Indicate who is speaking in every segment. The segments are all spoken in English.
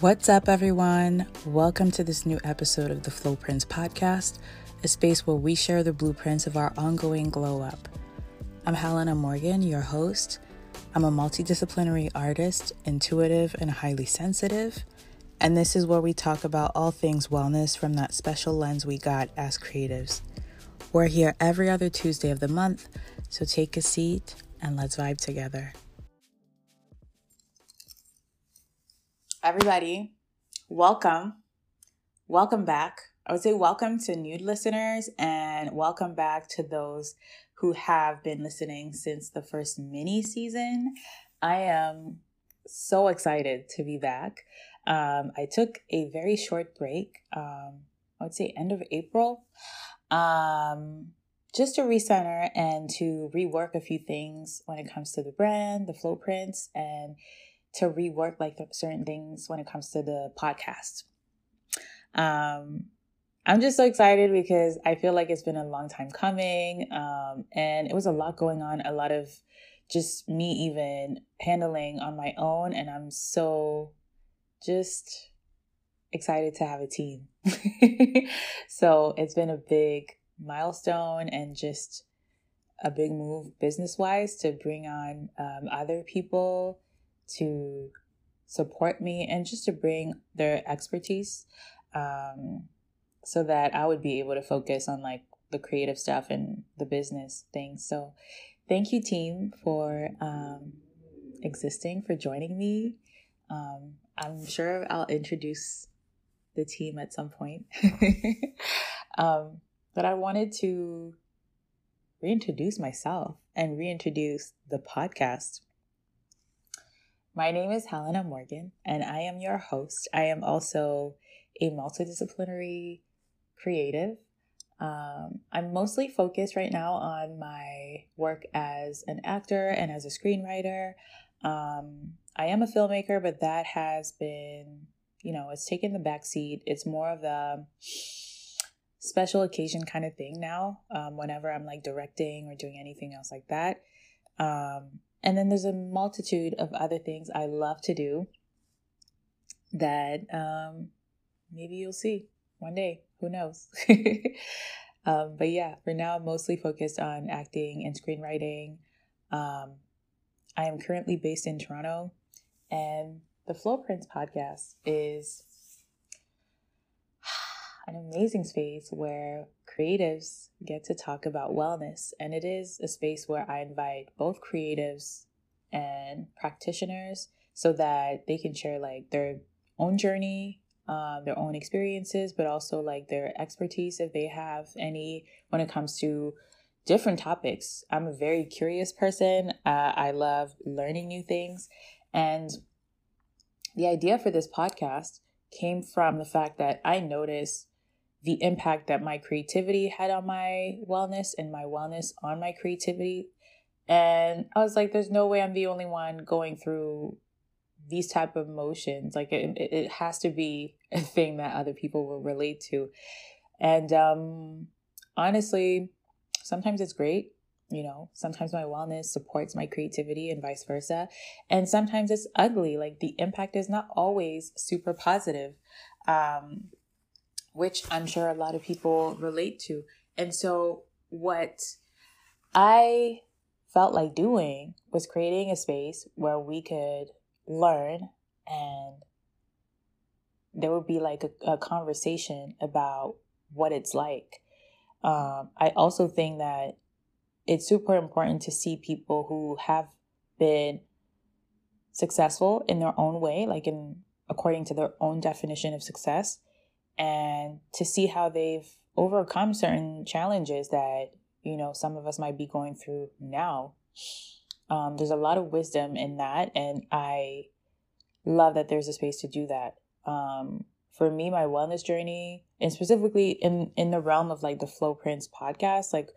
Speaker 1: What's up, everyone? Welcome to this new episode of the Flow Prints podcast, a space where we share the blueprints of our ongoing glow up. I'm Helena Morgane, your host. I'm a multidisciplinary artist, intuitive, and highly sensitive. And this is where we talk about all things wellness from that special lens we got as creatives. We're here every other Tuesday of the month, so take a seat and let's vibe together. Everybody, welcome. Welcome back. I would say welcome to new listeners and welcome back to those who have been listening since the first mini season. I am so excited to be back. Um, I took a very short break, um, I would say end of April, um, just to recenter and to rework a few things when it comes to the brand, the flow prints, and to rework like certain things when it comes to the podcast. Um, I'm just so excited because I feel like it's been a long time coming, um, and it was a lot going on, a lot of just me even handling on my own, and I'm so just excited to have a team. so it's been a big milestone and just a big move business wise to bring on um, other people to support me and just to bring their expertise um, so that I would be able to focus on like the creative stuff and the business things. So thank you, team, for um, existing, for joining me. Um, I'm sure I'll introduce the team at some point. um, but I wanted to reintroduce myself and reintroduce the podcast. My name is Helena Morgane, and I am your host. I am also a multidisciplinary creative. Um, I'm mostly focused right now on my work as an actor and as a screenwriter. Um, I am a filmmaker, but that has been, you know, it's taken the back seat. It's more of a special occasion kind of thing now. Um, whenever I'm like directing or doing anything else like that. Um, and then there's a multitude of other things I love to do that um, maybe you'll see one day. Who knows? um, but yeah, for now, I'm mostly focused on acting and screenwriting. Um, I am currently based in Toronto, and the Flow Prints podcast is an amazing space where creatives get to talk about wellness. And it is a space where I invite both creatives and practitioners so that they can share like their own journey, um, their own experiences, but also like their expertise if they have any when it comes to different topics. I'm a very curious person. Uh, I love learning new things. And the idea for this podcast came from the fact that I noticed the impact that my creativity had on my wellness and my wellness on my creativity. And i was like there's no way i'm the only one going through these type of emotions. Like it, it has to be a thing that other people will relate to. And um honestly sometimes it's great you know? Sometimes my wellness supports my creativity and vice versa. And sometimes it's ugly. Like the impact is not always super positive. Um which I'm sure a lot of people relate to. And so, what I felt like doing was creating a space where we could learn and there would be like a, a conversation about what it's like. Um, I also think that it's super important to see people who have been successful in their own way, like in according to their own definition of success, and to see how they've overcome certain challenges that you know some of us might be going through now. Um, there's a lot of wisdom in that and i love that there's a space to do that. Um, for me my wellness journey and specifically in in the realm of like the flow prints podcast like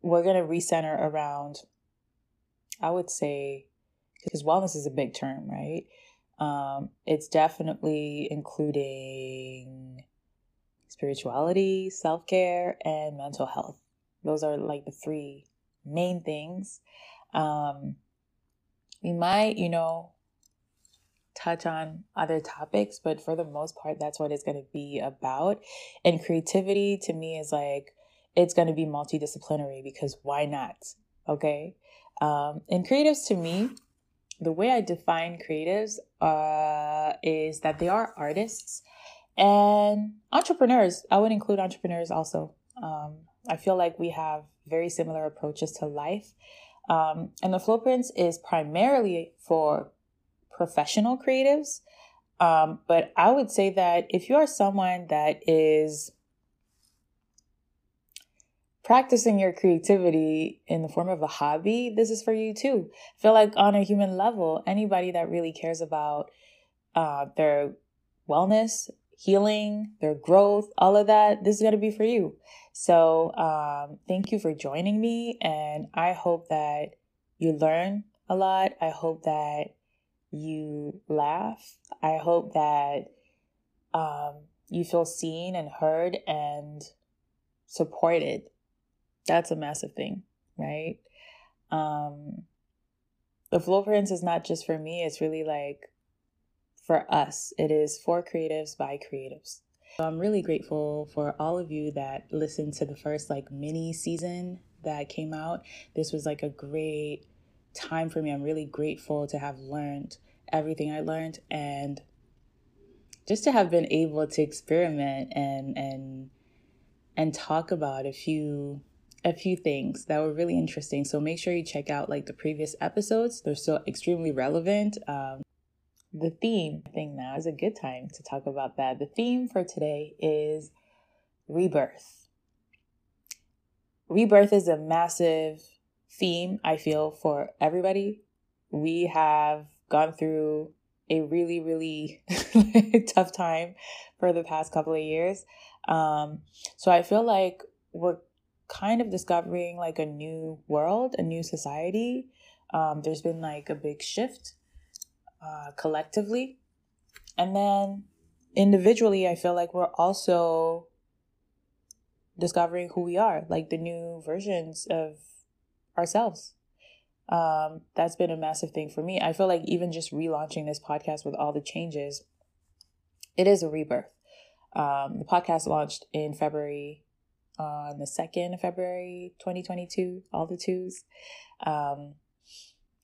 Speaker 1: we're going to recenter around i would say because wellness is a big term right um, it's definitely including spirituality, self care, and mental health. Those are like the three main things. Um, we might, you know, touch on other topics, but for the most part, that's what it's going to be about. And creativity to me is like, it's going to be multidisciplinary because why not? Okay. Um, and creatives to me, the way I define creatives uh, is that they are artists and entrepreneurs. I would include entrepreneurs also. Um, I feel like we have very similar approaches to life. Um, and the Flowprints is primarily for professional creatives. Um, but I would say that if you are someone that is practicing your creativity in the form of a hobby, this is for you too. I feel like on a human level, anybody that really cares about uh, their wellness, healing, their growth, all of that, this is going to be for you. So, um, thank you for joining me. And I hope that you learn a lot. I hope that you laugh. I hope that um, you feel seen and heard and supported. That's a massive thing, right? Um, the Flowprints is not just for me, it's really like for us. It is for creatives by creatives. So I'm really grateful for all of you that listened to the first like mini season that came out. This was like a great time for me. I'm really grateful to have learned everything I learned and just to have been able to experiment and and and talk about a few a few things that were really interesting. So make sure you check out like the previous episodes. They're still extremely relevant. Um, the theme thing now is a good time to talk about that. The theme for today is rebirth. Rebirth is a massive theme, I feel, for everybody. We have gone through a really, really tough time for the past couple of years. Um, so I feel like we're kind of discovering like a new world, a new society. Um, there's been like a big shift uh, collectively. And then individually, I feel like we're also discovering who we are, like the new versions of ourselves. Um, that's been a massive thing for me. I feel like even just relaunching this podcast with all the changes, it is a rebirth. Um, the podcast launched in February, on the 2nd of February 2022, all the twos. Um,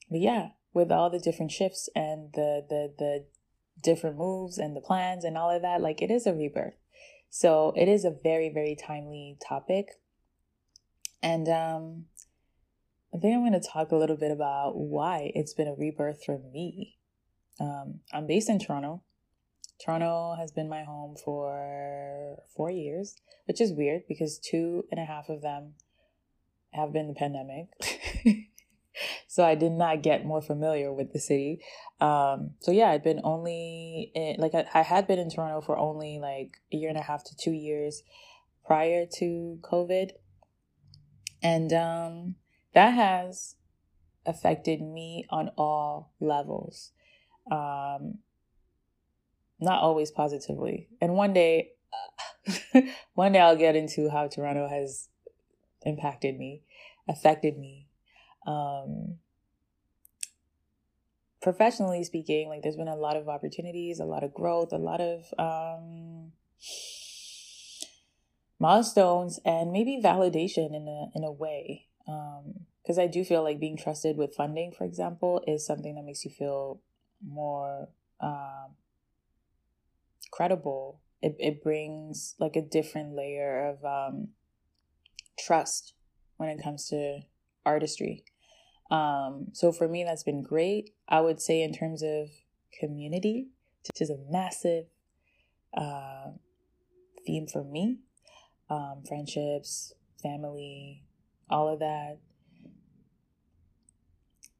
Speaker 1: but yeah, with all the different shifts and the the the different moves and the plans and all of that like it is a rebirth. So it is a very very timely topic. And um i think i'm going to talk a little bit about why it's been a rebirth for me. Um i'm based in toronto toronto has been my home for four years which is weird because two and a half of them have been the pandemic so I did not get more familiar with the city. Um, so yeah, I'd been only in, like I, I had been in Toronto for only like a year and a half to two years prior to COVID, and um, that has affected me on all levels. Um, not always positively, and one day, one day I'll get into how Toronto has impacted me, affected me um, professionally speaking, like there's been a lot of opportunities, a lot of growth, a lot of um, milestones, and maybe validation in a in a way. Because um, I do feel like being trusted with funding, for example, is something that makes you feel more um, credible. It it brings like a different layer of um, trust when it comes to artistry. Um, so for me, that's been great. I would say, in terms of community, which is a massive uh, theme for me um, friendships, family, all of that.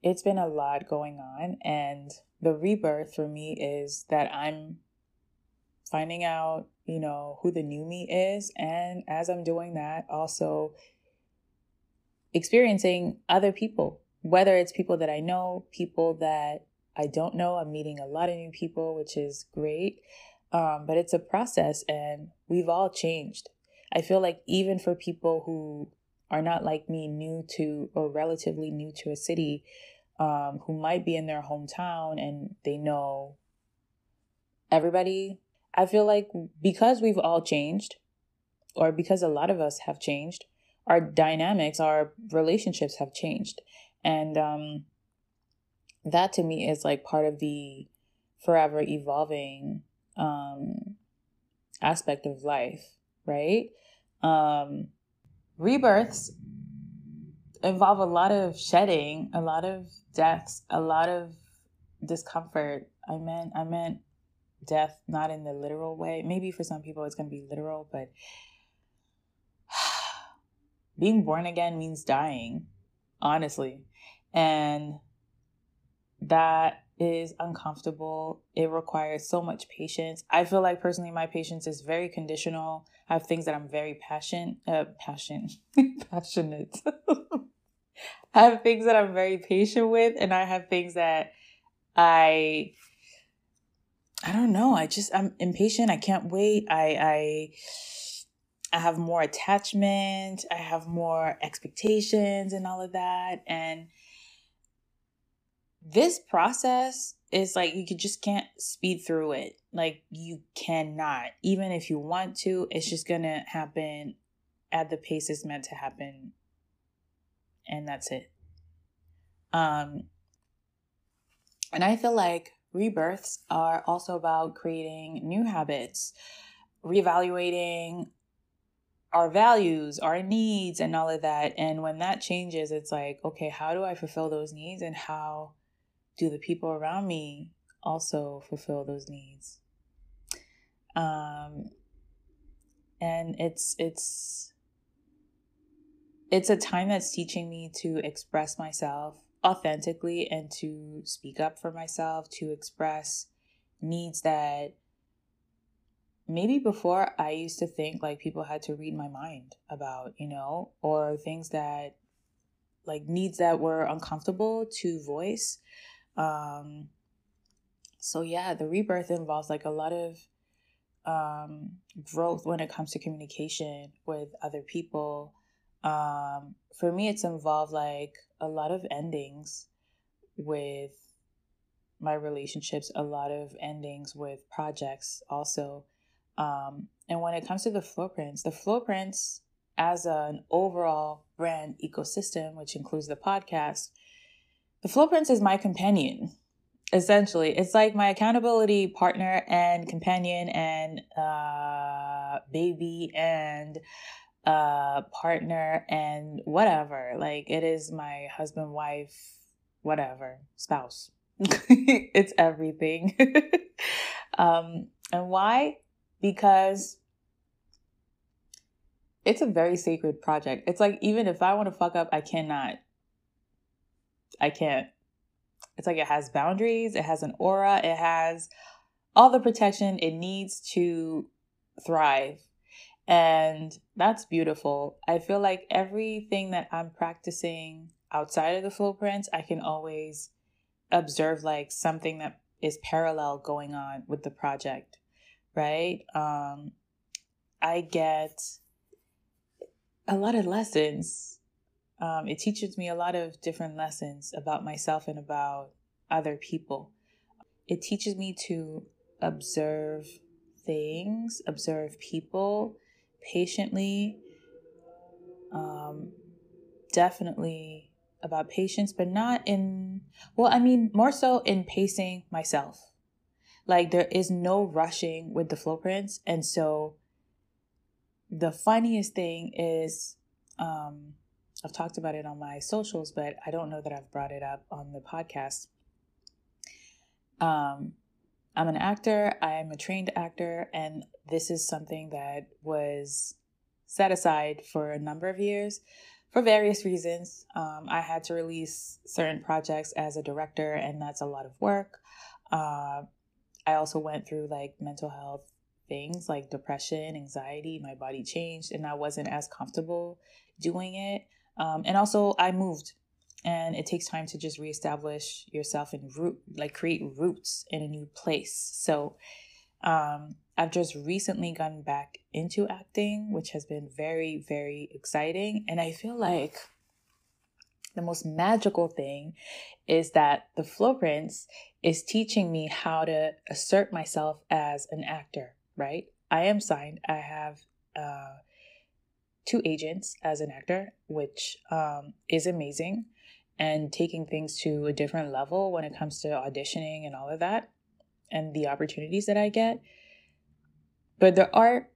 Speaker 1: It's been a lot going on. And the rebirth for me is that I'm finding out, you know, who the new me is. And as I'm doing that, also experiencing other people, whether it's people that I know, people that I don't know. I'm meeting a lot of new people, which is great. Um, but it's a process and we've all changed. I feel like even for people who are not like me, new to or relatively new to a city, um, who might be in their hometown and they know everybody, I feel like because we've all changed, or because a lot of us have changed, our dynamics, our relationships have changed. And um, that to me is like part of the forever evolving um, aspect of life, right? Um, rebirths involve a lot of shedding, a lot of deaths, a lot of discomfort. I meant I meant death not in the literal way. Maybe for some people it's going to be literal, but being born again means dying, honestly. And that is uncomfortable. It requires so much patience. I feel like personally my patience is very conditional. I have things that I'm very passionate uh passion passionate. I have things that I'm very patient with and I have things that I I don't know. I just I'm impatient. I can't wait. I I I have more attachment. I have more expectations and all of that. And this process is like you just can't speed through it. Like you cannot. Even if you want to, it's just gonna happen at the pace it's meant to happen. And that's it. Um and I feel like rebirths are also about creating new habits, reevaluating our values, our needs, and all of that. And when that changes, it's like, okay, how do I fulfill those needs? And how do the people around me also fulfill those needs? Um, and it's, it's, it's a time that's teaching me to express myself authentically and to speak up for myself, to express needs that maybe before I used to think like people had to read my mind about, you know, or things that like needs that were uncomfortable to voice. Um so yeah, the rebirth involves like a lot of um growth when it comes to communication with other people. Um for me it's involved like a lot of endings with my relationships, a lot of endings with projects also. Um, and when it comes to the Flowprints, the Flowprints as an overall brand ecosystem, which includes the podcast, the Flowprints is my companion. Essentially, it's like my accountability partner and companion and uh, baby and uh, partner and whatever. Like it is my husband, wife, whatever, spouse. it's everything. um, and why? Because it's a very sacred project. It's like even if I want to fuck up, I cannot. I can't. It's like it has boundaries, it has an aura, it has all the protection it needs to thrive and that's beautiful. I feel like everything that I'm practicing outside of the Flowprints, I can always observe like something that is parallel going on with the project, right? Um, I get a lot of lessons. Um, it teaches me a lot of different lessons about myself and about other people. It teaches me to observe things, observe people, patiently. Um, definitely about patience, but not in, well, I mean, more so in pacing myself. Like there is no rushing with the Flowprints. And so the funniest thing is, um, I've talked about it on my socials, but I don't know that I've brought it up on the podcast. Um, I'm an actor, I'm a trained actor, and this is something that was set aside for a number of years for various reasons. Um, I had to release certain projects as a director, and that's a lot of work. Uh, I also went through like mental health things like depression, anxiety. My body changed, and I wasn't as comfortable doing it. Um, and also, I moved and it takes time to just reestablish yourself and root like create roots in a new place so um i've just recently gotten back into acting which has been very very exciting and i feel like the most magical thing is that the Flowprints is teaching me how to assert myself as an actor, right? I am signed. I have uh, two agents as an actor, which um, is amazing and taking things to a different level when it comes to auditioning and all of that and the opportunities that I get. But there are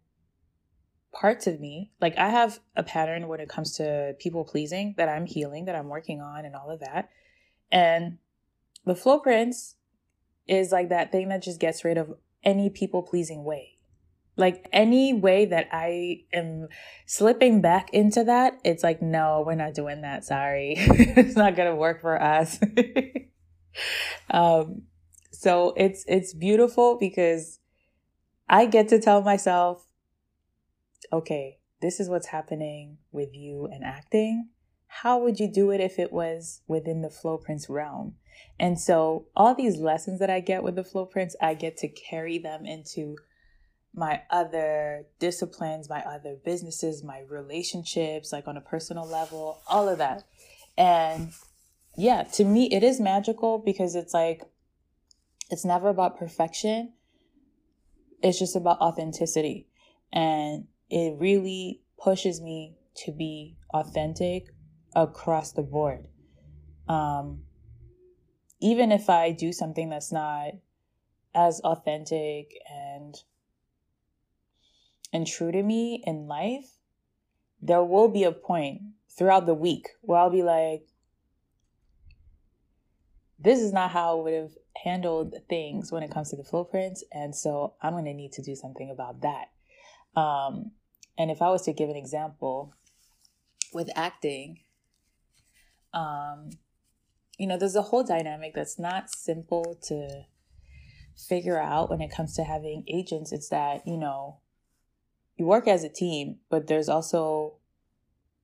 Speaker 1: parts of me, like I have a pattern when it comes to people pleasing that I'm healing, that I'm working on, and all of that. And the Flowprints is like that thing that just gets rid of any people pleasing way. Like any way that I am slipping back into that, it's like, no, we're not doing that. Sorry. it's not going to work for us. um, so it's, it's beautiful because I get to tell myself, okay, this is what's happening with you and acting. How would you do it if it was within the Flowprints realm? And so all these lessons that I get with the Flowprints, I get to carry them into my other disciplines, my other businesses, my relationships, like on a personal level, all of that. And yeah, to me, it is magical because it's like, it's never about perfection. It's just about authenticity. And it really pushes me to be authentic across the board. Um, even if I do something that's not as authentic and and true to me in life, there will be a point throughout the week where I'll be like, this is not how I would have handled things when it comes to the Flowprints. And so I'm going to need to do something about that. Um, and if I was to give an example with acting, um, you know, there's a whole dynamic that's not simple to figure out when it comes to having agents. It's that, you know, you work as a team, but there's also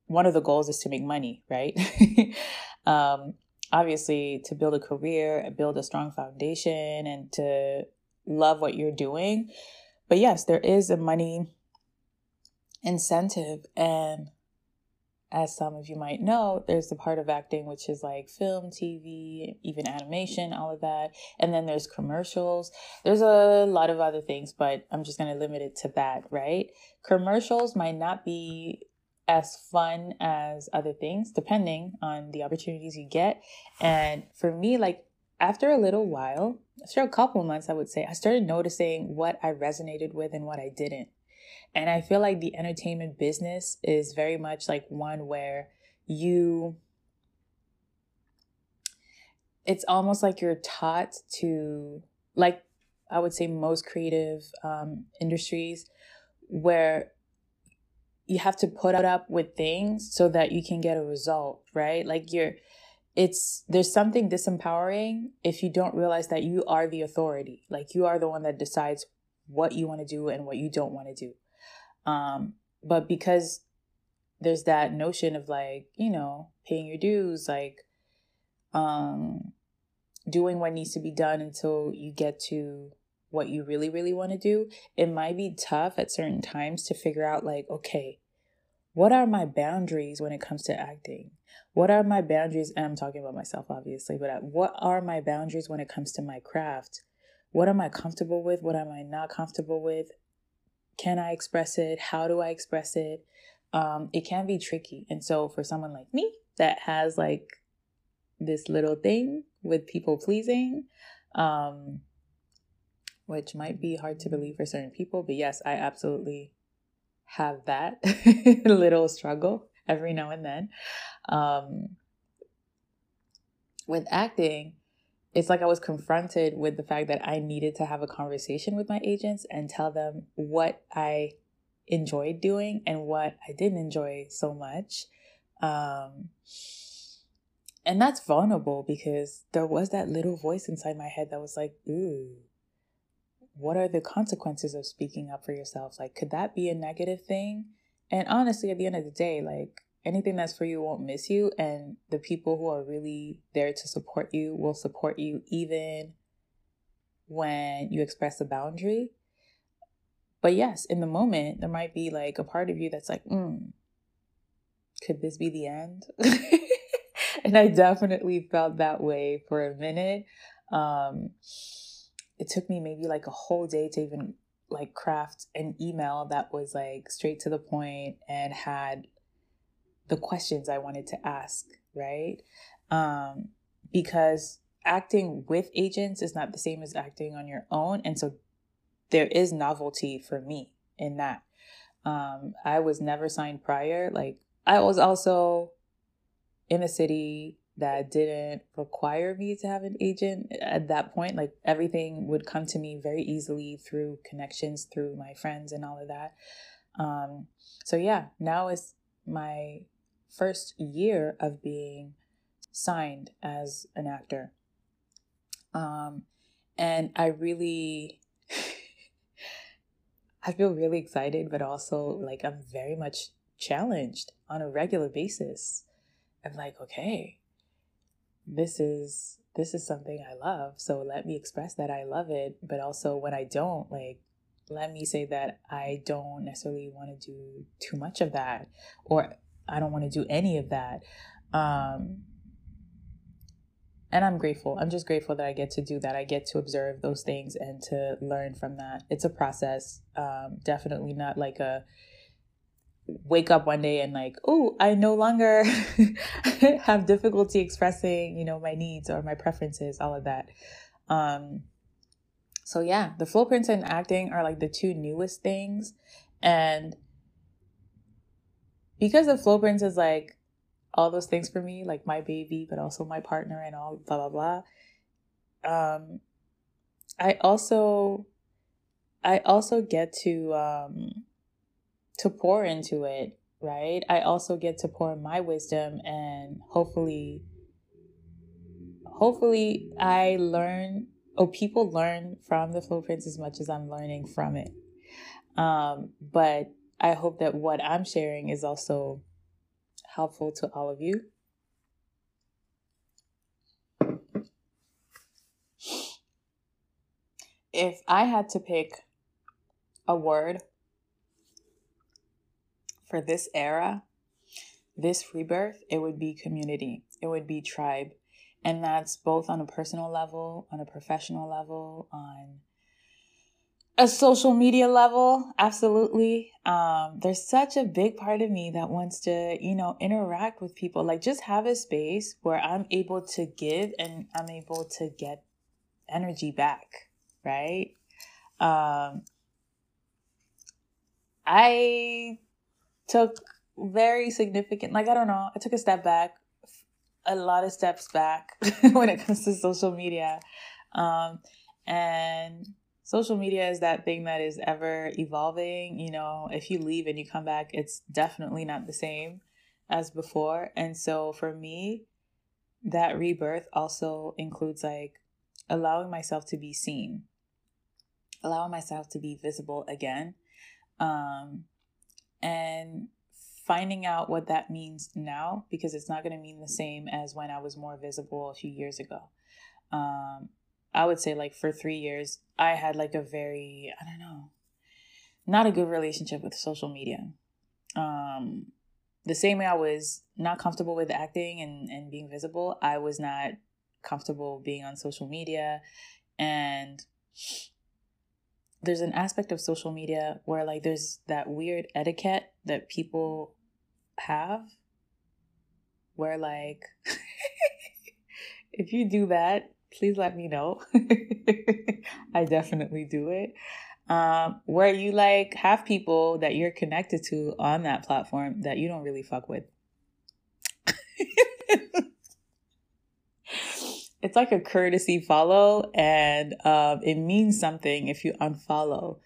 Speaker 1: one of the goals is to make money, right? um, obviously, to build a career, build a strong foundation, and to love what you're doing. But yes, there is a money incentive. And as some of you might know, there's the part of acting which is like film, TV, even animation, all of that. And then there's commercials. There's a lot of other things, but I'm just going to limit it to that, right? Commercials might not be as fun as other things, depending on the opportunities you get. And for me, like after a little while, after a couple months, I would say, I started noticing what I resonated with and what I didn't. And I feel like the entertainment business is very much like one where you, it's almost like you're taught to, like I would say most creative um, industries, where you have to put up with things so that you can get a result, right? Like you're, it's there's something disempowering if you don't realize that you are the authority like you are the one that decides what you want to do and what you don't want to do um, but because there's that notion of like, you know, paying your dues, like um, doing what needs to be done until you get to what you really, really want to do, it might be tough at certain times to figure out, like, okay, what are my boundaries when it comes to acting? What are my boundaries? And I'm talking about myself, obviously, but what are my boundaries when it comes to my craft? What am I comfortable with? What am I not comfortable with? Can I express it? How do I express it? Um, it can be tricky. And so for someone like me that has like this little thing with people pleasing, um, which might be hard to believe for certain people, but yes, I absolutely have that little struggle every now and then. Um, with acting, it's like I was confronted with the fact that I needed to have a conversation with my agents and tell them what I enjoyed doing and what I didn't enjoy so much. Um, and that's vulnerable because there was that little voice inside my head that was like, ooh, what are the consequences of speaking up for yourself? Like, could that be a negative thing? And honestly, at the end of the day, like, anything that's for you won't miss you and the people who are really there to support you will support you even when you express a boundary but yes in the moment there might be like a part of you that's like mm, could this be the end and I definitely felt that way for a minute. Um, it took me maybe like a whole day to even like craft an email that was like straight to the point and had the questions I wanted to ask, right? Um, because acting with agents is not the same as acting on your own. And so there is novelty for me in that. Um, I was never signed prior. Like, I was also in a city that didn't require me to have an agent at that point. Like, everything would come to me very easily through connections, through my friends, and all of that. Um, so, yeah, now it's my first year of being signed as an actor. Um, and I really, I feel really excited, but also like I'm very much challenged on a regular basis. I'm like, okay, this is this is something I love. So let me express that I love it. But also when I don't, like, let me say that I don't necessarily want to do too much of that or I don't want to do any of that. Um, and I'm grateful. I'm just grateful that I get to do that. I get to observe those things and to learn from that. It's a process. Um, definitely not like a wake up one day and like, oh, I no longer have difficulty expressing, you know, my needs or my preferences, all of that. Um, so yeah, the flow prints and acting are like the two newest things, and because the flow prints is like all those things for me, like my baby, but also my partner and all blah blah blah. Um, I also, I also get to um, to pour into it, right? I also get to pour my wisdom and hopefully, hopefully, I learn. Oh, people learn from the flow prints as much as I'm learning from it. Um, but I hope that what I'm sharing is also helpful to all of you. If I had to pick a word for this era, this rebirth, it would be community, it would be tribe. And that's both on a personal level, on a professional level, on a social media level absolutely. Um, there's such a big part of me that wants to you know interact with people like just have a space where i'm able to give and i'm able to get energy back right? Um, i took very significant like i don't know i took a step back a lot of steps back when it comes to social media. Um, and social media is that thing that is ever evolving. You know, if you leave and you come back, it's definitely not the same as before. And so for me, that rebirth also includes like allowing myself to be seen, allowing myself to be visible again, um, and finding out what that means now because it's not going to mean the same as when I was more visible a few years ago. Um, I would say like for three years, I had like a very, I don't know, not a good relationship with social media. Um, the same way I was not comfortable with acting and, and being visible, I was not comfortable being on social media. And there's an aspect of social media where like there's that weird etiquette that people have where like if you do that please let me know. I definitely do it. Um, where you like have people that you're connected to on that platform that you don't really fuck with. it's like a courtesy follow, and um, it means something if you unfollow,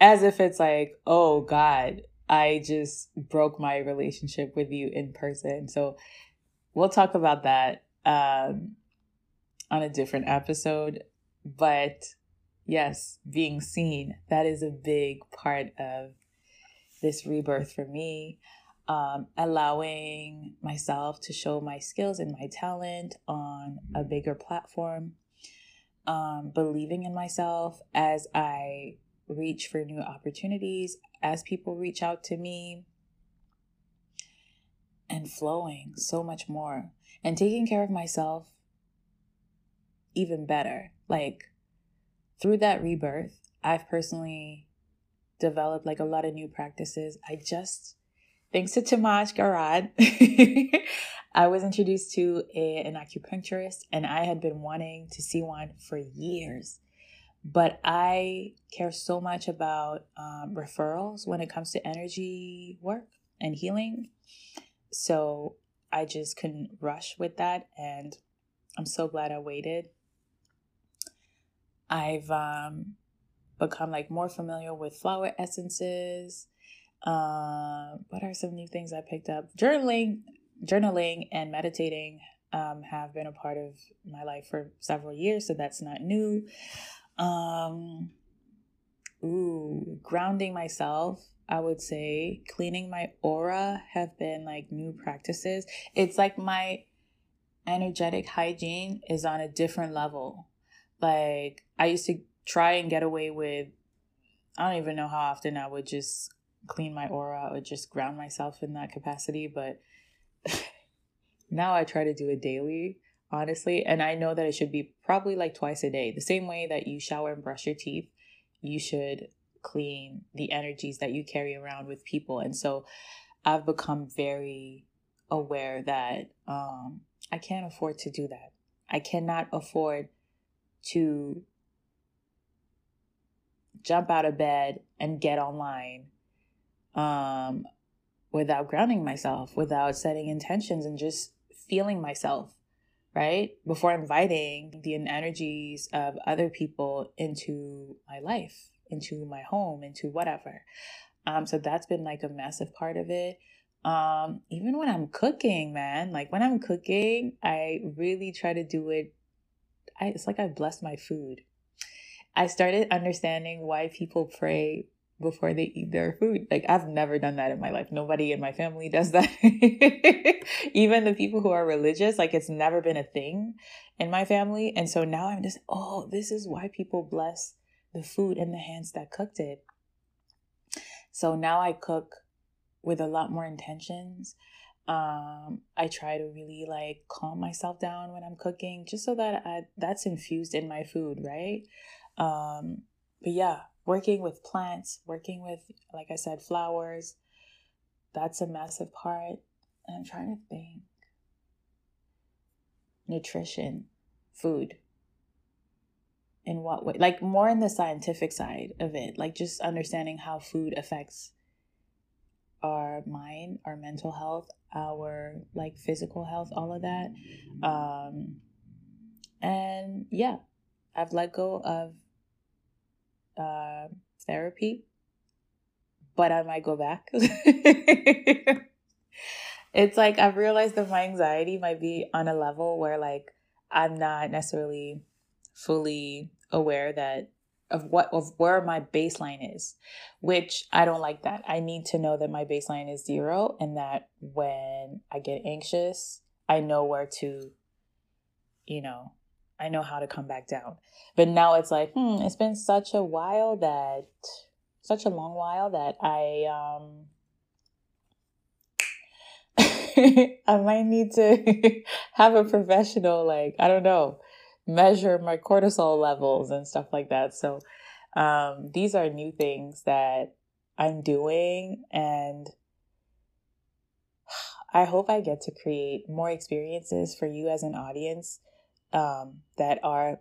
Speaker 1: as if it's like, oh God, I just broke my relationship with you in person. So we'll talk about that. Um, on a different episode. But yes, being seen, that is a big part of this rebirth for me. Um, allowing myself to show my skills and my talent on a bigger platform, um, believing in myself as I reach for new opportunities, as people reach out to me, and flowing so much more. and taking care of myself even better. Like through that rebirth, I've personally developed like a lot of new practices. I just, thanks to Tamaj Garad, I was introduced to a, an acupuncturist and I had been wanting to see one for years. But I care so much about um, referrals when it comes to energy work and healing. So I just couldn't rush with that. And I'm so glad I waited. I've um, become like more familiar with flower essences. Uh, what are some new things I picked up? Journaling, journaling, and meditating um, have been a part of my life for several years, so that's not new. Um, ooh, grounding myself I would say cleaning my aura have been like new practices. It's like my energetic hygiene is on a different level. Like I used to try and get away with I don't even know how often I would just clean my aura or just ground myself in that capacity, but now I try to do it daily, honestly, and I know that it should be probably like twice a day. The same way that you shower and brush your teeth, you should clean the energies that you carry around with people. And so I've become very aware that um, I can't afford to do that. I cannot afford to jump out of bed and get online um, without grounding myself, without setting intentions and just feeling myself, right? Before inviting the energies of other people into my life into my home, into whatever. Um, so that's been like a massive part of it. Um, even when I'm cooking, man, like when I'm cooking, I really try to do it. I, it's like I blessed my food. I started understanding why people pray before they eat their food. Like I've never done that in my life. Nobody in my family does that. Even the people who are religious, like it's never been a thing in my family. And so now I'm just, oh, this is why people bless the food in the hands that cooked it. So now I cook with a lot more intentions. Um, I try to really like calm myself down when I'm cooking, just so that I, that's infused in my food, right? Um, but yeah, working with plants, working with, like I said, flowers, that's a massive part. I'm trying to think. Nutrition, food in what way like more in the scientific side of it like just understanding how food affects our mind our mental health our like physical health all of that. Um and yeah i've let go of uh therapy but i might go back. It's like i've realized that my anxiety might be on a level where like i'm not necessarily fully aware that of what of where my baseline is which i don't like that. I need to know that my baseline is zero and that when i get anxious i know where to you know i know how to come back down. But now it's like hmm it's been such a while that such a long while that i um I might need to have a professional, like, I don't know, measure my cortisol levels and stuff like that. So um, these are new things that I'm doing, and I hope I get to create more experiences for you as an audience um, that are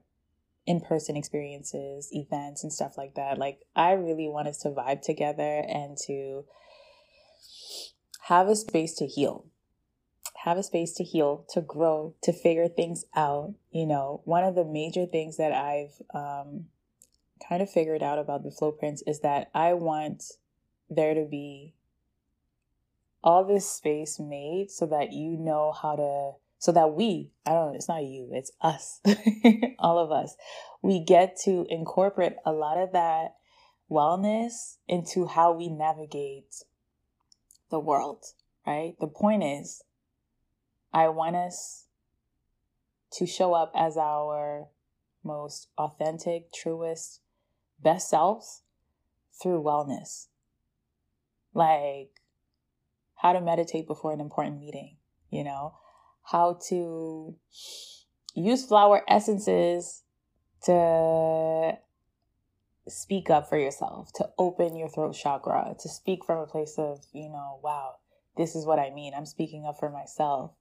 Speaker 1: in person experiences, events, and stuff like that. Like, I really want us to vibe together and to have a space to heal have a space to heal, to grow, to figure things out. You know, one of the major things that I've um, kind of figured out about the flow prints is that I want there to be all this space made so that you know how to so that we i don't know it's not you it's us all of us we get to incorporate a lot of that wellness into how we navigate the world right the point is I want us to show up as our most authentic, truest, best selves through wellness. Like how to meditate before an important meeting, you know, how to use flower essences to speak up for yourself, to open your throat chakra, to speak from a place of, you know, wow, this is what I mean. I'm speaking up for myself.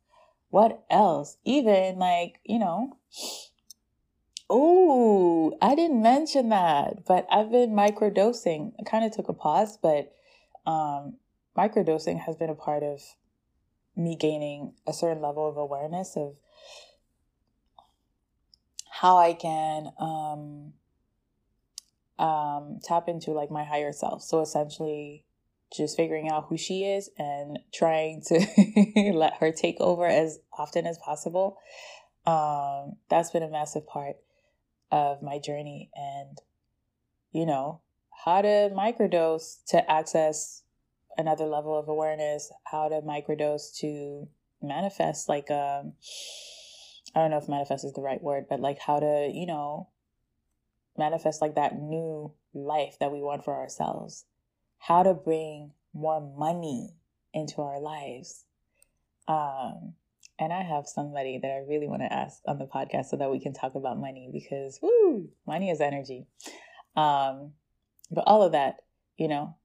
Speaker 1: What else? Even like, you know, oh, I didn't mention that, but I've been microdosing. I kind of took a pause, but um, microdosing has been a part of me gaining a certain level of awareness of how I can um, um, tap into like my higher self. So essentially, just figuring out who she is and trying to let her take over as often as possible. Um, that's been a massive part of my journey. And, you know, how to microdose to access another level of awareness, how to microdose to manifest like um I don't know if manifest is the right word, but like how to, you know, manifest like that new life that we want for ourselves. How to bring more money into our lives. Um and I have somebody that I really want to ask on the podcast so that we can talk about money because woo, money is energy. Um but all of that, you know,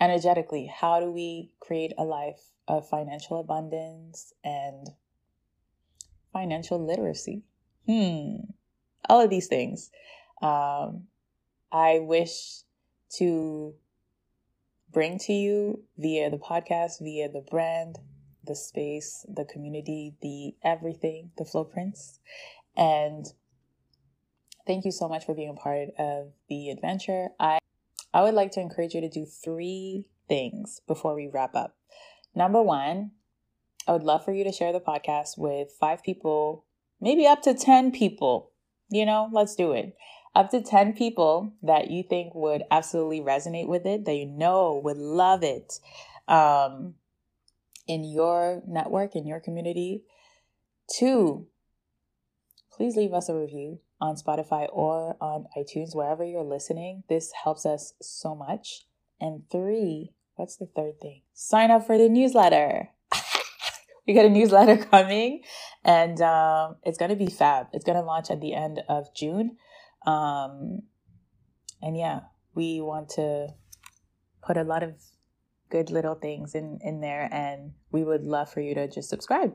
Speaker 1: energetically, how do we create a life of financial abundance and financial literacy? Hmm, all of these things. Um, I wish to bring to you via the podcast, via the brand, the space, the community, the everything, the Flowprints. And thank you so much for being a part of the adventure. I I would like to encourage you to do three things before we wrap up. Number one, I would love for you to share the podcast with five people, maybe up to 10 people. You know, let's do it. Up to 10 people that you think would absolutely resonate with it, that you know would love it um, in your network, in your community. Two, please leave us a review on Spotify or on iTunes, wherever you're listening. This helps us so much. And three, what's the third thing? Sign up for the newsletter. we got a newsletter coming and um, it's going to be fab. It's going to launch at the end of June. Um, and yeah, we want to put a lot of good little things in, in there and we would love for you to just subscribe.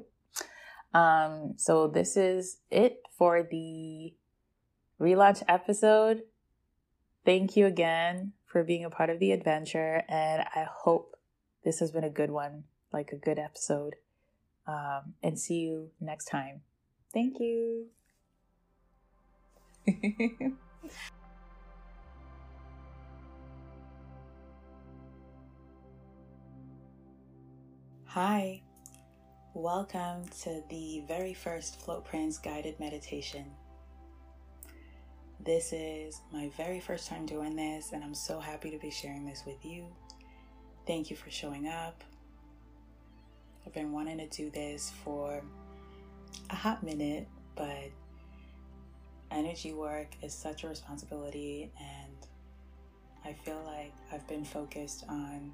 Speaker 1: Um, so this is it for the relaunch episode. Thank you again for being a part of the adventure, and I hope this has been a good one, like a good episode. Um, and see you next time. Thank you. Hi, welcome to the very first Flowprints guided meditation. This is my very first time doing this, and I'm so happy to be sharing this with you. Thank you for showing up. I've been wanting to do this for a hot minute, but energy work is such a responsibility, and I feel like I've been focused on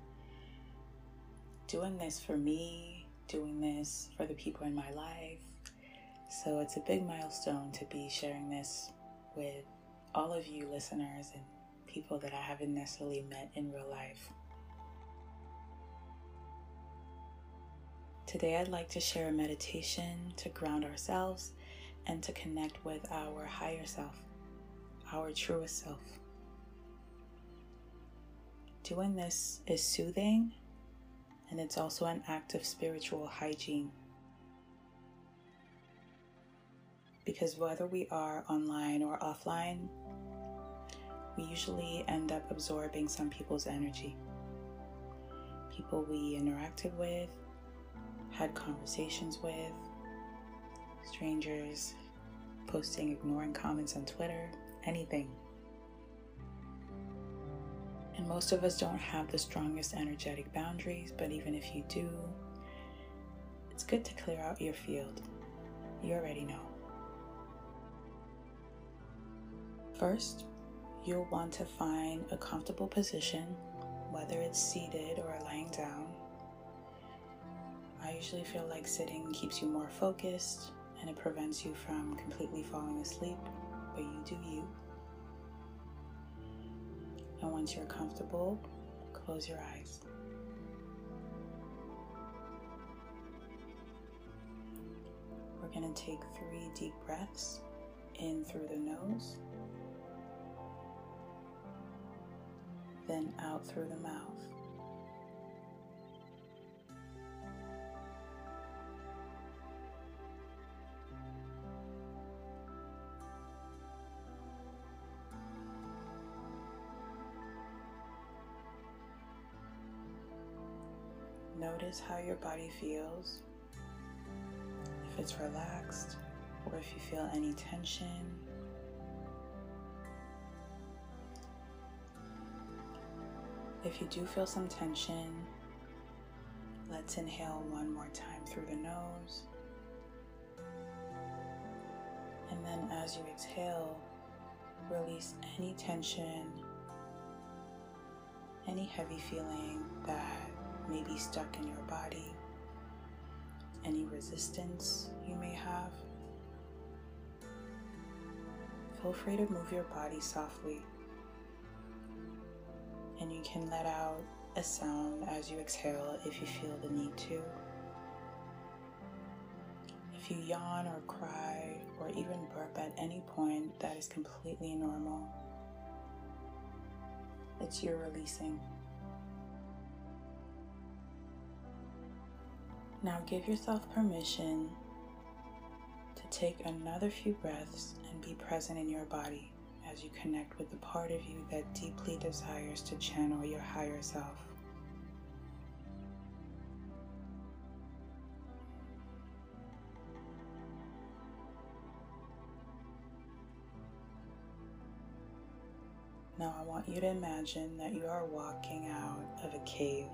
Speaker 1: doing this for me, doing this for the people in my life. So it's a big milestone to be sharing this with all of you listeners and people that I haven't necessarily met in real life. Today, I'd like to share a meditation to ground ourselves and to connect with our higher self, our truest self. Doing this is soothing and it's also an act of spiritual hygiene. because whether we are online or offline, we usually end up absorbing some people's energy. People we interacted with, had conversations with, strangers, posting, ignoring comments on Twitter, anything. And most of us don't have the strongest energetic boundaries, but even if you do, it's good to clear out your field. You already know. First, you'll want to find a comfortable position, whether it's seated or lying down.
Speaker 2: I usually feel like sitting keeps you more focused and it prevents you from completely falling asleep, but you do you. And once you're comfortable, close your eyes. We're going to take three deep breaths in through the nose, then out through the mouth. Notice how your body feels. If it's relaxed or if you feel any tension. If you do feel some tension, let's inhale one more time through the nose. And then as you exhale, release any tension, any heavy feeling that may be stuck in your body, any resistance you may have. Feel free to move your body softly, and you can let out a sound as you exhale if you feel the need to. If you yawn or cry or even burp at any point, that is completely normal. It's your releasing. Now give yourself permission to take another few breaths and be present in your body as you connect with the part of you that deeply desires to channel your higher self. Now, I want you to imagine that you are walking out of a cave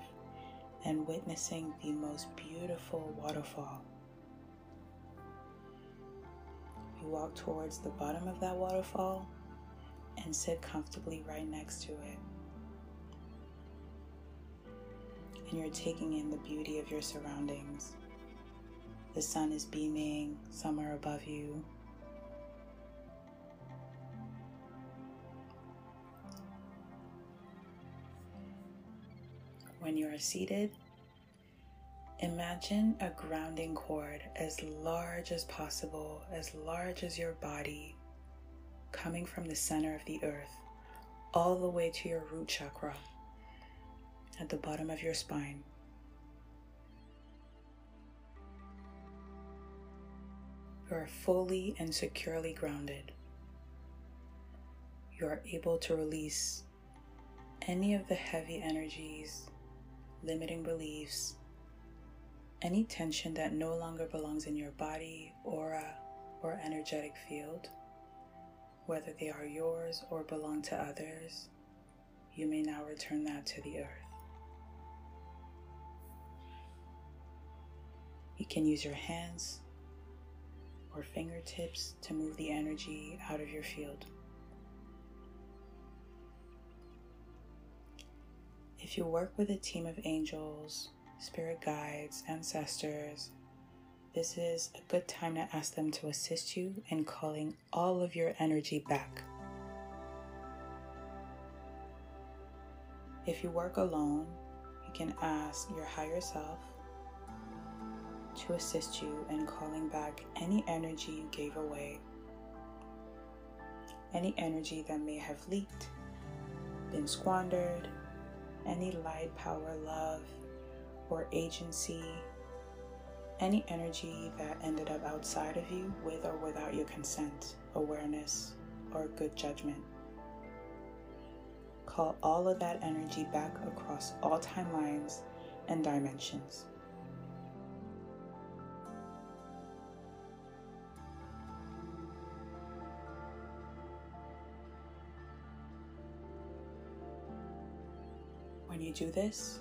Speaker 2: and witnessing the most beautiful waterfall. You walk towards the bottom of that waterfall and sit comfortably right next to it. And you're taking in the beauty of your surroundings. The sun is beaming somewhere above you. When you are seated, imagine a grounding cord as large as possible, as large as your body, coming from the center of the earth all the way to your root chakra at the bottom of your spine. You are fully and securely grounded. You are able to release any of the heavy energies limiting beliefs, any tension that no longer belongs in your body, aura, or energetic field, whether they are yours or belong to others, you may now return that to the earth. You can use your hands or fingertips to move the energy out of your field. If you work with a team of angels, spirit guides, ancestors, this is a good time to ask them to assist you in calling all of your energy back. If you work alone, you can ask your higher self to assist you in calling back any energy you gave away, any energy that may have leaked, been squandered, any light, power, love, or agency, any energy that ended up outside of you with or without your consent, awareness, or good judgment. Call all of that energy back across all timelines and dimensions. You do this,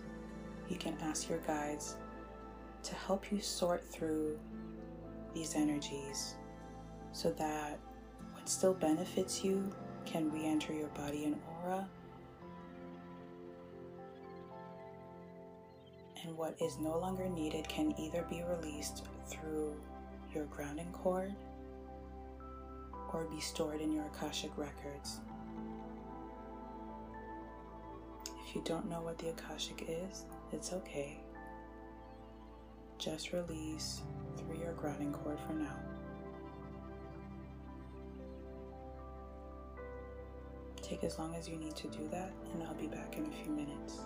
Speaker 2: you can ask your guides to help you sort through these energies so that what still benefits you can re enter your body and aura, And what is no longer needed can either be released through your grounding cord or be stored in your Akashic records. If you don't know what the Akashic is, it's okay. Just release through your grounding cord for now. Take as long as you need to do that, and I'll be back in a few minutes.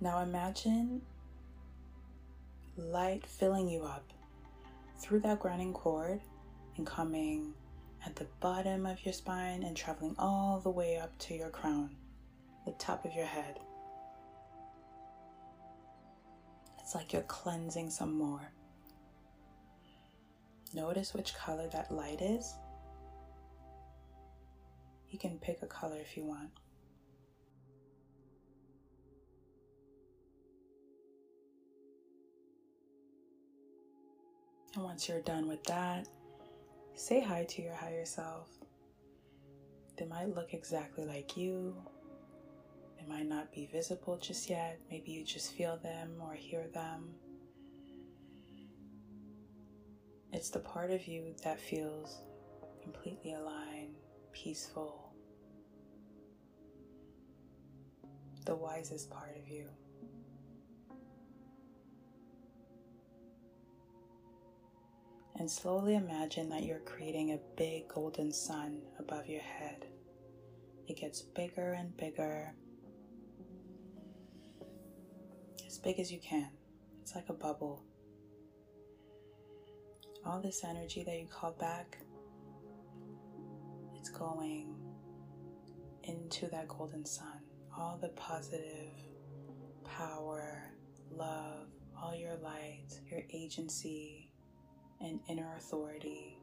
Speaker 2: Now imagine light filling you up through that grounding cord and coming at the bottom of your spine and traveling all the way up to your crown, the top of your head. It's like you're cleansing some more. Notice which color that light is. You can pick a color if you want. And once you're done with that, say hi to your higher self. They might look exactly like you. They might not be visible just yet. Maybe you just feel them or hear them. It's the part of you that feels completely aligned, peaceful, the wisest part of you. And slowly imagine that you're creating a big golden sun above your head. It gets bigger and bigger, as big as you can. It's like a bubble. All this energy that you called back, it's going into that golden sun. All the positive power, love, all your light, your agency, and inner authority.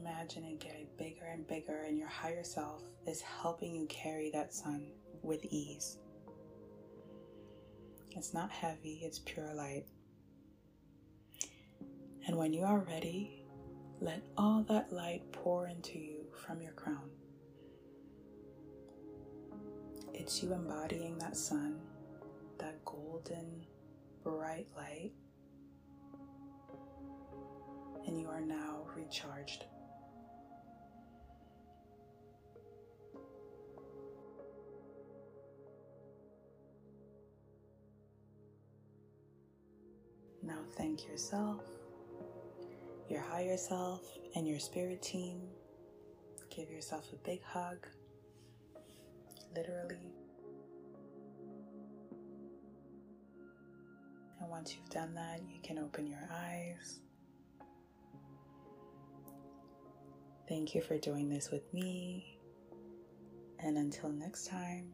Speaker 2: Imagine it getting bigger and bigger, and your higher self is helping you carry that sun with ease. It's not heavy, it's pure light. And when you are ready, let all that light pour into you from your crown. It's you embodying that sun, that golden, bright light and you are now recharged. Now thank yourself, your higher self, and your spirit team. Give yourself a big hug, literally. And once you've done that, you can open your eyes. Thank you for doing this with me. And until next time.